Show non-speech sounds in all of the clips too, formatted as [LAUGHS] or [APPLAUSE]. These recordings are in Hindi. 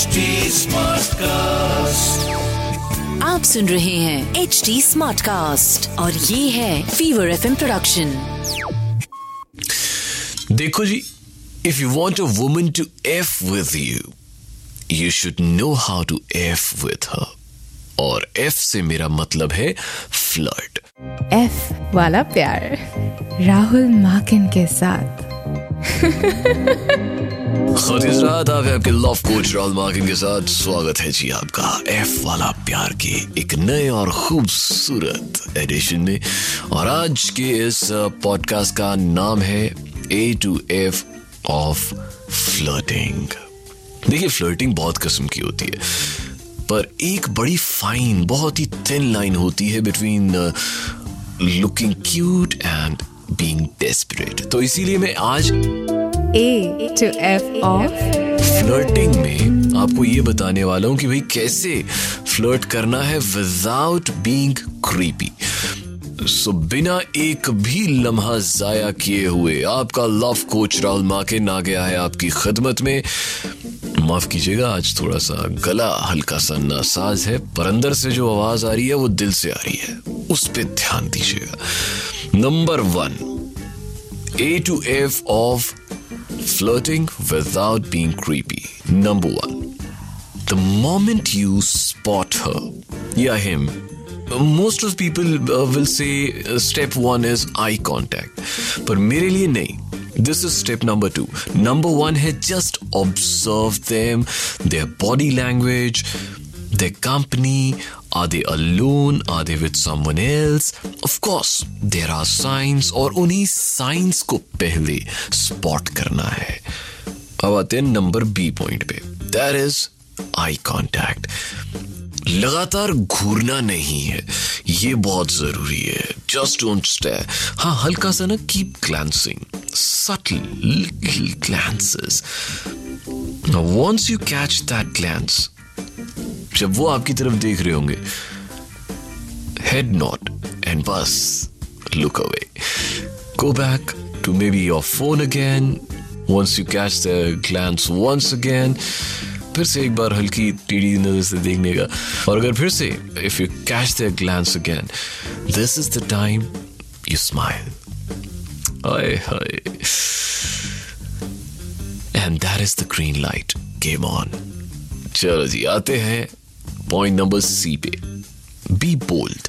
HD Smartcast. आप सुन रहे हैं एच डी स्मार्ट कास्ट और ये है फीवर एफ़ प्रोडक्शन देखो जी if you want a woman to F with you you should know how to F with her और एफ़ से मेरा मतलब है फ्लर्ट एफ़ वाला प्यार। राहुल माकिन के साथ। [LAUGHS] खतीजरात आप आपके लव कोच राहुल मार्किन के साथ। स्वागत है जी आपका एफ़ वाला प्यार के एक नए और खूबसूरत एडिशन में। और आज के इस पॉडकास्ट का नाम है A to F of flirting देखिए फ्लर्टिंग बहुत किस्म की होती है, पर एक बड़ी फाइन बहुत ही थिन लाइन होती है between looking cute and being desperate तो इसीलिए मैं आज A to F of flirting में आपको ये बताने वाला हूँ कि भाई कैसे फ्लर्ट करना है विदाउट बीइंग क्रीपी सो बिना एक भी लम्हा जाया किए हुए आपका लव कोच राहुल माकिन आ गया है आपकी खिदमत में। माफ़ कीजिएगा, आज थोड़ा सा गला हल्का सा नासाज है, पर अंदर से जो आवाज़ आ रही है, वो दिल से आ रही है। उस पर ध्यान दीजिएगा। Number one A to F of flirting without being creepy. Number one, the moment you spot her, yeah, him. Most of people uh, will say uh, step one is eye contact, पर मेरे लिए नहीं. This is step number two. Number one है just observe them, their body language, their company. Are they alone? Are they with someone else? Of course, there are signs और उन्हीं signs को पहले spot करना है। अब आते हैं नंबर बी पॉइंट पे। दैट इज़ आई कांटेक्ट लगातार घूरना नहीं है। ये बहुत ज़रूरी है। जस्ट डोंट स्टेयर हाँ हल्का सा ना keep glancing subtle glances once you catch that glance जब वो आपकी तरफ़ देख रहे होंगे हेड नॉट एंड बस look away go back to maybe your phone again once you catch the glance once again फिर से एक बार हल्की टीढ़ी नज़र से देखने का। और अगर फिर से if you catch the glance again this is the time you smile hi and that is the green light game on चलो जी, आते हैं। पॉइंट नंबर सी पे. Be bold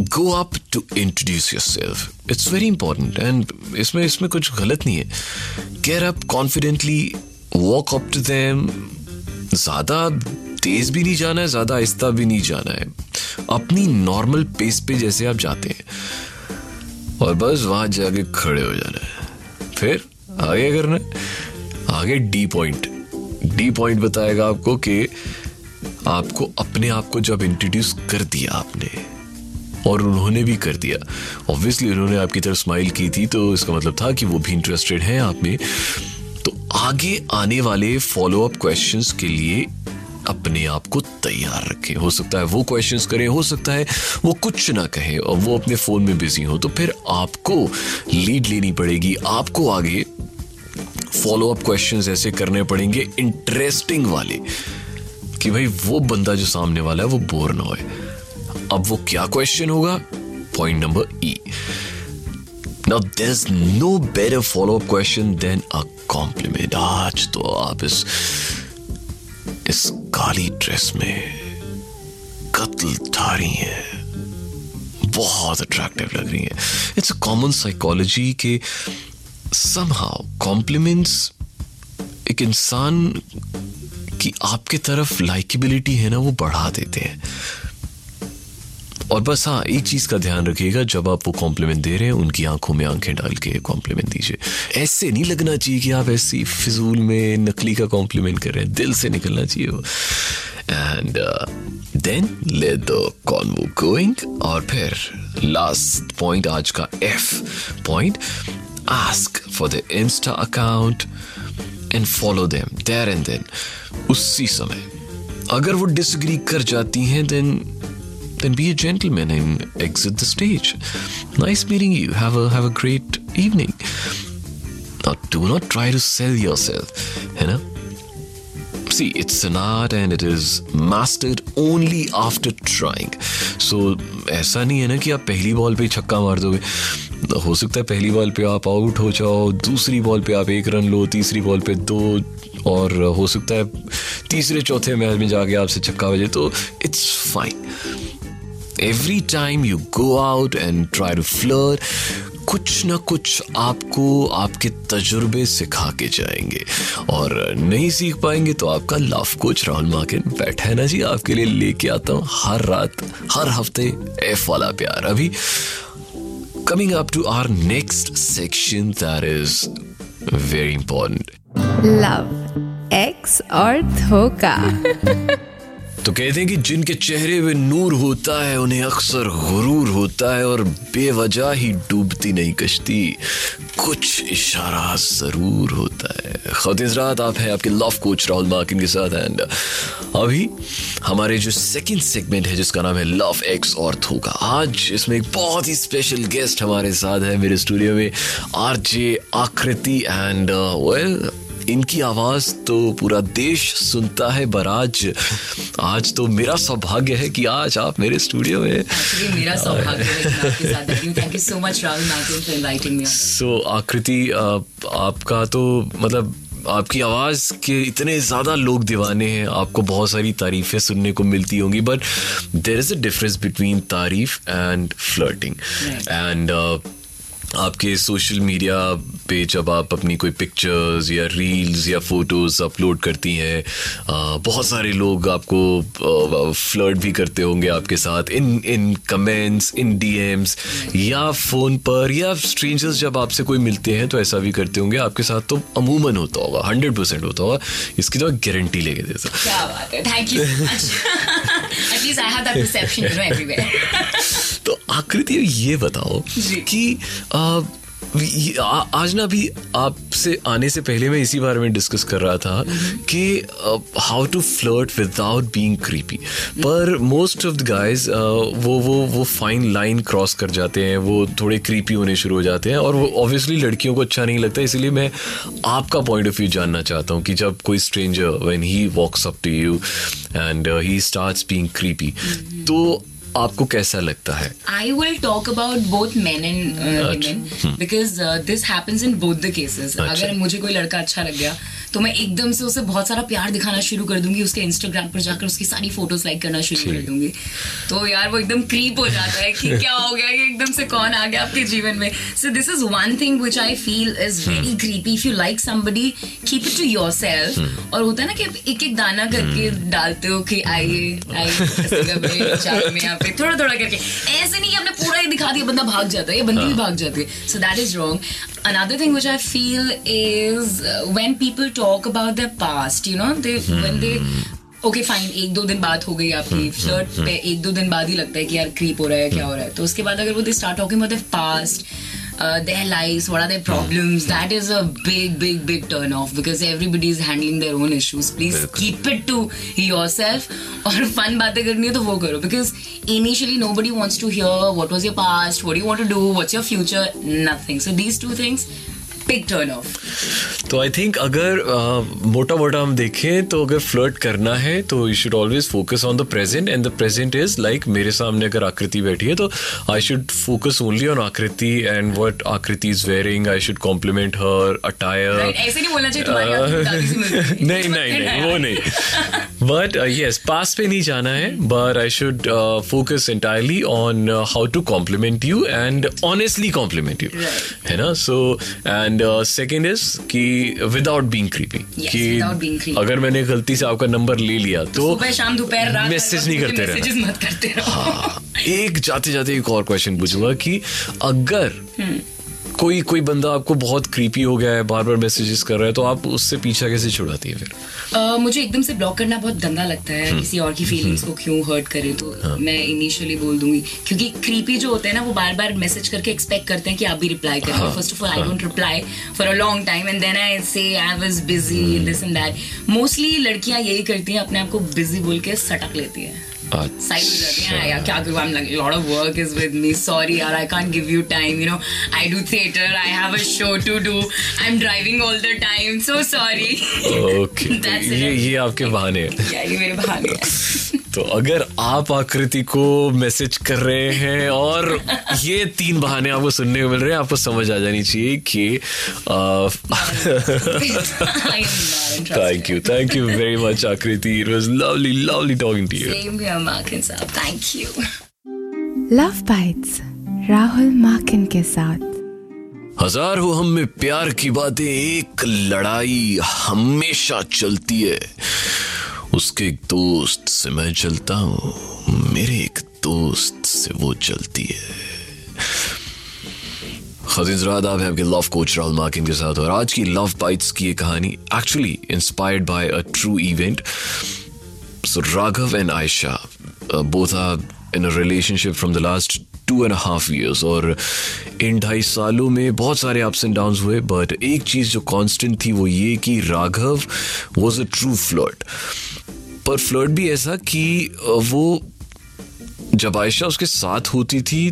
go up to introduce yourself it's very important and इसमें इसमें कुछ गलत नहीं है. Get up confidently walk up to them ज़्यादा तेज भी नहीं जाना है, ज़्यादा आहिस्ता भी नहीं जाना है. अपनी नॉर्मल पेस पे जैसे आप जाते हैं. और बस वहाँ जाके खड़े हो जाना है. फिर आगे करना है. आगे डी पॉइंट डी पॉइंट बताएगा आपको कि आपको, अपने आप को जब इंट्रोड्यूस कर दिया आपने, और उन्होंने भी कर दिया ऑब्वियसली उन्होंने आपकी तरफ़ स्माइल की थी तो इसका मतलब था कि वो भी इंटरेस्टेड हैं आप में। तो आगे आने वाले फॉलो अप क्वेश्चन के लिए अपने आप को तैयार रखें। हो सकता है वो क्वेश्चंस करें, हो सकता है वो कुछ ना कहें, और वो अपने फ़ोन में बिज़ी हो। तो फिर आपको लीड लेनी पड़ेगी, आपको आगे फॉलो अप क्वेश्चंस ऐसे करने पड़ेंगे इंटरेस्टिंग वाले। कि भाई वो बंदा जो सामने वाला है, वो बोर ना होए। अब वो क्या क्वेश्चन होगा? Point number E there is no better follow up question than a compliment आज तो आप इस इस काली ड्रेस में कत्ल धारी है। बहुत अट्रैक्टिव लग रही है। इट्स अ कॉमन साइकोलॉजी के समहाउ कॉम्प्लीमेंट्स एक इंसान की आपके तरफ़ लाइकेबिलिटी है ना, वो बढ़ा देते हैं। और बस हाँ एक चीज़ का ध्यान रखिएगा, जब आप वो कॉम्प्लीमेंट दे रहे हैं, उनकी आँखों में आँखें डाल के कॉम्प्लीमेंट दीजिए। ऐसे नहीं लगना चाहिए कि आप ऐसी फिजूल में नकली का कॉम्प्लीमेंट कर रहे हैं, दिल से निकलना चाहिए वो। And then let the convo going और फिर लास्ट पॉइंट आज का F point ask for the Insta account and follow them there and then उसी समय। अगर वो डिसग्री कर जाती हैं then then be a gentleman and exit the stage nice meeting you have a have a great evening do not try to sell yourself है ना? See it's an art and it is mastered only after trying. So, ऐसा नहीं है ना कि आप पहली बॉल पे छक्का मार दोगे। हो सकता है पहली बॉल पे आप आउट हो जाओ, दूसरी बॉल पे आप एक रन लो, तीसरी बॉल पे दो, और हो सकता है तीसरे, चौथे मैच में जाके आपसे छक्का बजे तो it's fine every time you go out and try to flirt कुछ ना कुछ आपको आपके तजुर्बे सिखा के जाएँगे। और नहीं सीख पाएँगे तो आपका लव कोच राहुल माकिन बैठा है ना जी, आपके लिए लेके आता हूँ हर रात, हर हफ़्ते एफ़ वाला प्यार। अभी Coming up to our next section that is very important love, ex or thoka. [LAUGHS] तो कहते हैं कि जिनके चेहरे में नूर होता है, उन्हें अक्सर गुरूर होता है और बेवजह ही डूबती नहीं कश्ती। कुछ इशारा ज़रूर होता है। खतीज रात आप है आपके लव कोच राहुल मार्किन के साथ एंड अभी हमारे जो सेकंड सेगमेंट है, जिसका नाम है लव एक्स और थोका आज इसमें एक बहुत ही स्पेशल गेस्ट हमारे साथ है मेरे स्टूडियो में आरजे आकृति एंड वेल इनकी आवाज़ तो पूरा देश सुनता है बराज। आज तो मेरा सौभाग्य है कि आज आप मेरे स्टूडियो में मेरा सौभाग्य है कि मैं आपके साथ बैठी thank you so much Rahul for inviting me so Akriti आपका तो मतलब आपकी आवाज़ के इतने ज़्यादा लोग दीवाने हैं। आपको बहुत सारी तारीफें सुनने को मिलती होंगी but there is a difference between तारीफ़ एंड फ्लर्टिंग एंड आपके सोशल मीडिया पे जब आप अपनी कोई पिक्चर्स या रील्स या फ़ोटोज़ अपलोड करती हैं बहुत सारे लोग आपको फ्लर्ट भी करते होंगे आपके साथ in in comments in DMs या फ़ोन पर या स्ट्रेंजर्स जब आपसे कोई मिलते हैं तो ऐसा भी करते होंगे आपके साथ तो अमूमन होता होगा हंड्रेड परसेंट होता होगा। इसकी तो गारंटी लेके दे सकता क्या थैंक यू [LAUGHS] [LAUGHS] तो आकृति ये बताओ कि आ, आ, आज ना अभी आपसे आने से पहले मैं इसी बारे में डिस्कस कर रहा था कि how to flirt without being creepy पर मोस्ट ऑफ़ द गाइज़ वो वो वो फाइन लाइन क्रॉस कर जाते हैं वो थोड़े क्रीपी होने शुरू हो जाते हैं और वो ऑब्वियसली लड़कियों को अच्छा नहीं लगता इसलिए मैं आपका पॉइंट ऑफ़ व्यू जानना चाहता हूँ कि जब कोई stranger when he walks up to you and he starts being creepy तो आपको कैसा लगता है? I will talk about both man and because this है मुझे कोई लड़का अच्छा लग गया तो मैं एकदम से उसे बहुत सारा प्यार दिखाना शुरू कर दूँगी उसके इंस्टाग्राम पर जाकर उसकी सारी फ़ोटोज़ लाइक करना शुरू कर दूँगी। तो यार वो एकदम क्रीप हो जाता है कि क्या हो गया एकदम से कौन आ गया आपके जीवन में? So this is one thing which I feel is very creepy if you like somebody keep it to yourself और होता है ना कि आप एक एक दाना करके डालते हो कि आइए आइए में, यहाँ पे थोड़ा थोड़ा करके। ऐसे नहीं कि आपने पूरा ही दिखा दिया बंदा भाग जाता है या बंदी भी भाग जाती है। So that is wrong another thing which i feel is uh, when people talk about their past you know they when they okay fine एक दो दिन बात हो गई आपकी फ्लर्ट पे एक दो दिन बाद ही लगता है कि यार क्रीप हो रहा है क्या हो रहा है तो उसके बाद अगर वो they start talking about past their lives what are their problems that is a big big big turn off because everybody is handling their own issues please keep it to yourself और फन बातें करनी है तो वो करो because initially nobody wants to hear what was your past what do you want to do what's your future nothing so these two things big turn off. तो आई थिंक अगर मोटा मोटा हम देखें तो अगर फ्लर्ट करना है तो you should always focus on the present and the present is like मेरे सामने अगर आकृति बैठी है तो I should focus only on Akriti and what Akriti is wearing I should compliment her attire ऐसे नहीं बोलना चाहिए। [LAUGHS] नहीं नहीं नहीं वो नहीं। [LAUGHS] बट यस पास पे नहीं जाना है but I should focus entirely on how to compliment you and honestly compliment you है ना सो एंड सेकेंड इज़ कि विदाउट बीइंग क्रीपी कि without being creepy. अगर मैंने गलती से आपका नंबर ले लिया तो शाम दोपहर मैसेज नहीं करते रहना रहो एक जाते जाते एक और क्वेश्चन पूछूँगा कि अगर कोई कोई बंदा आपको बहुत क्रीपी हो गया है बार बार मैसेजेस कर रहा है तो आप उससे पीछा कैसे छुड़ाती है फिर अ, मुझे एकदम से ब्लॉक करना बहुत गंदा लगता है हम्म। किसी और की फीलिंग्स को क्यों हर्ट करे तो हाँ। मैं इनिशियली बोल दूँगी क्योंकि क्रीपी जो होते हैं ना वो बार बार मैसेज करके एक्सपेक्ट करते हैं कि आप भी रिप्लाई। करें first of all I don't reply for a long time and then I say I was busy hmm. This and that mostly लड़कियाँ यही करती हैं अपने आप को बिज़ी बोल के सटक लेती है। साइड हो जाती है यार क्या करूँ I am like lot of work is with me sorry यार I can't give you time you know I do theatre I have a show to do I am driving all the time so sorry okay ये ये आपके बहाने हैं। या ये मेरे बहाने हैं। [LAUGHS] तो अगर आप आकृति को मैसेज कर रहे हैं और ये तीन बहाने आपको सुनने को मिल रहे हैं आपको समझ आ जानी चाहिए कि. Thank you thank you very much Akriti it was lovely lovely talking to you साहब. Thank you. Love bites Rahul Makin के साथ हज़ार हो हम में प्यार की बातें एक लड़ाई हमेशा चलती है उसके एक दोस्त से मैं चलता हूँ। मेरे एक दोस्त से वो चलती है। है आपके लव कोच राहुल मार्किन के साथ और आज की लव बाइट्स की ये कहानी actually inspired by a true event so Raghav and Ayesha both in a relationship from the last two and a half years और इन ढाई सालों में बहुत सारे अप्स एंड डाउन हुए बट एक चीज़ जो कांस्टेंट थी वो ये कि Raghav was a true flirt पर फ्लर्ट भी ऐसा कि वो जब आयशा उसके साथ होती थी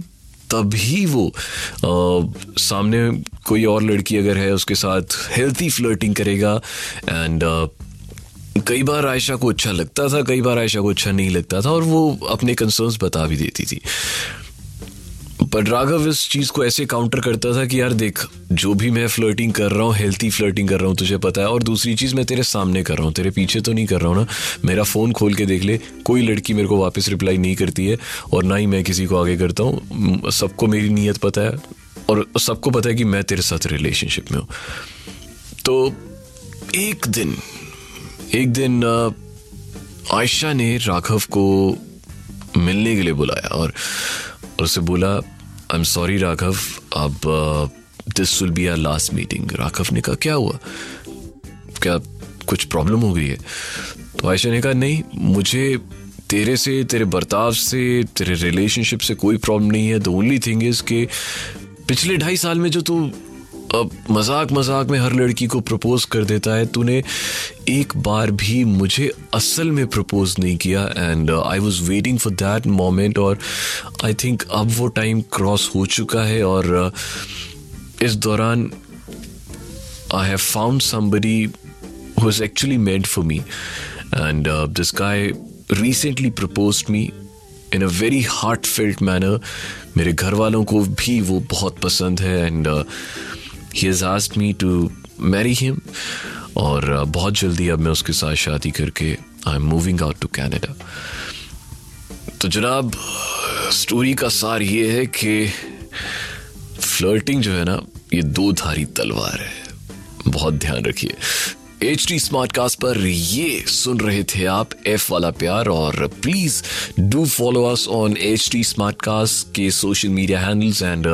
तभी वो आ, सामने कोई और लड़की अगर है उसके साथ हेल्थी फ्लर्टिंग करेगा एंड कई बार आयशा को अच्छा लगता था कई बार आयशा को अच्छा नहीं लगता था और वो अपने कंसर्न्स बता भी देती थी। पर राघव इस चीज़ को ऐसे काउंटर करता था कि यार देख, जो भी मैं फ्लर्टिंग कर रहा हूँ हेल्थी फ्लर्टिंग कर रहा हूँ, तुझे पता है, और दूसरी चीज़ मैं तेरे सामने कर रहा हूँ, तेरे पीछे तो नहीं कर रहा हूँ ना। मेरा फ़ोन खोल के देख ले, कोई लड़की मेरे को वापस रिप्लाई नहीं करती है, और ना ही मैं किसी को आगे करता हूँ। सबको मेरी नीयत पता है, और सबको पता है कि मैं तेरे साथ रिलेशनशिप में हूँ। तो एक दिन एक दिन आयशा ने राघव को मिलने के लिए बुलाया, और और उसे बोला आई एम सॉरी राघव अब this will be our last meeting Raghav ने कहा, क्या हुआ? क्या कुछ प्रॉब्लम हो गई है? तो आयशा ने कहा, नहीं, मुझे तेरे से, तेरे बर्ताव से, तेरे रिलेशनशिप से कोई प्रॉब्लम नहीं है. द ओनली थिंग इज़ के पिछले ढाई साल में जो तू अब मज़ाक मज़ाक में हर लड़की को प्रपोज कर देता है तूने एक बार भी मुझे असल में प्रपोज नहीं किया and I was waiting for that moment और आई थिंक अब वो टाइम क्रॉस हो चुका है और uh, इस दौरान I have found somebody who is actually made for me and uh, this guy recently proposed me in a very heartfelt manner. मेरे घर वालों को भी वो बहुत पसंद है and he has asked me to marry him और uh, बहुत जल्दी अब मैं उसके साथ शादी करके I am moving out to Canada तो जनाब स्टोरी का सार ये है कि फ्लर्टिंग जो है ना ये दो धारी तलवार है। बहुत ध्यान रखिए। एच डी स्मार्ट कास्ट पर ये सुन रहे थे आप एफ़ वाला प्यार और please do follow us on H D smart cast के social media handles and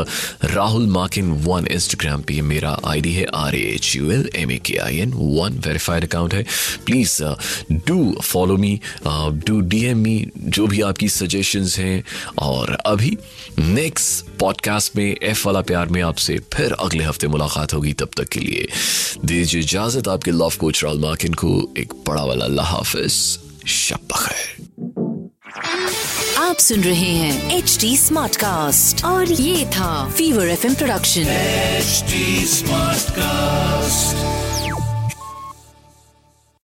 Rahul Makin on Instagram पे मेरा आईडी है R H U L M A K I N one verified account है। Please do follow me do D M me जो भी आपकी सजेशंस हैं। और अभी नेक्स्ट पॉडकास्ट में एफ़ वाला प्यार में आपसे फिर अगले हफ़्ते मुलाकात होगी। तब तक के लिए दीजिए इजाज़त, आपके लव कोच राहुल मार्किन को एक बड़ा वाला अल्लाह हाफिज शब आप सुन रहे हैं एच डी स्मार्ट कास्ट और ये था fever FM production H smart Smartcast.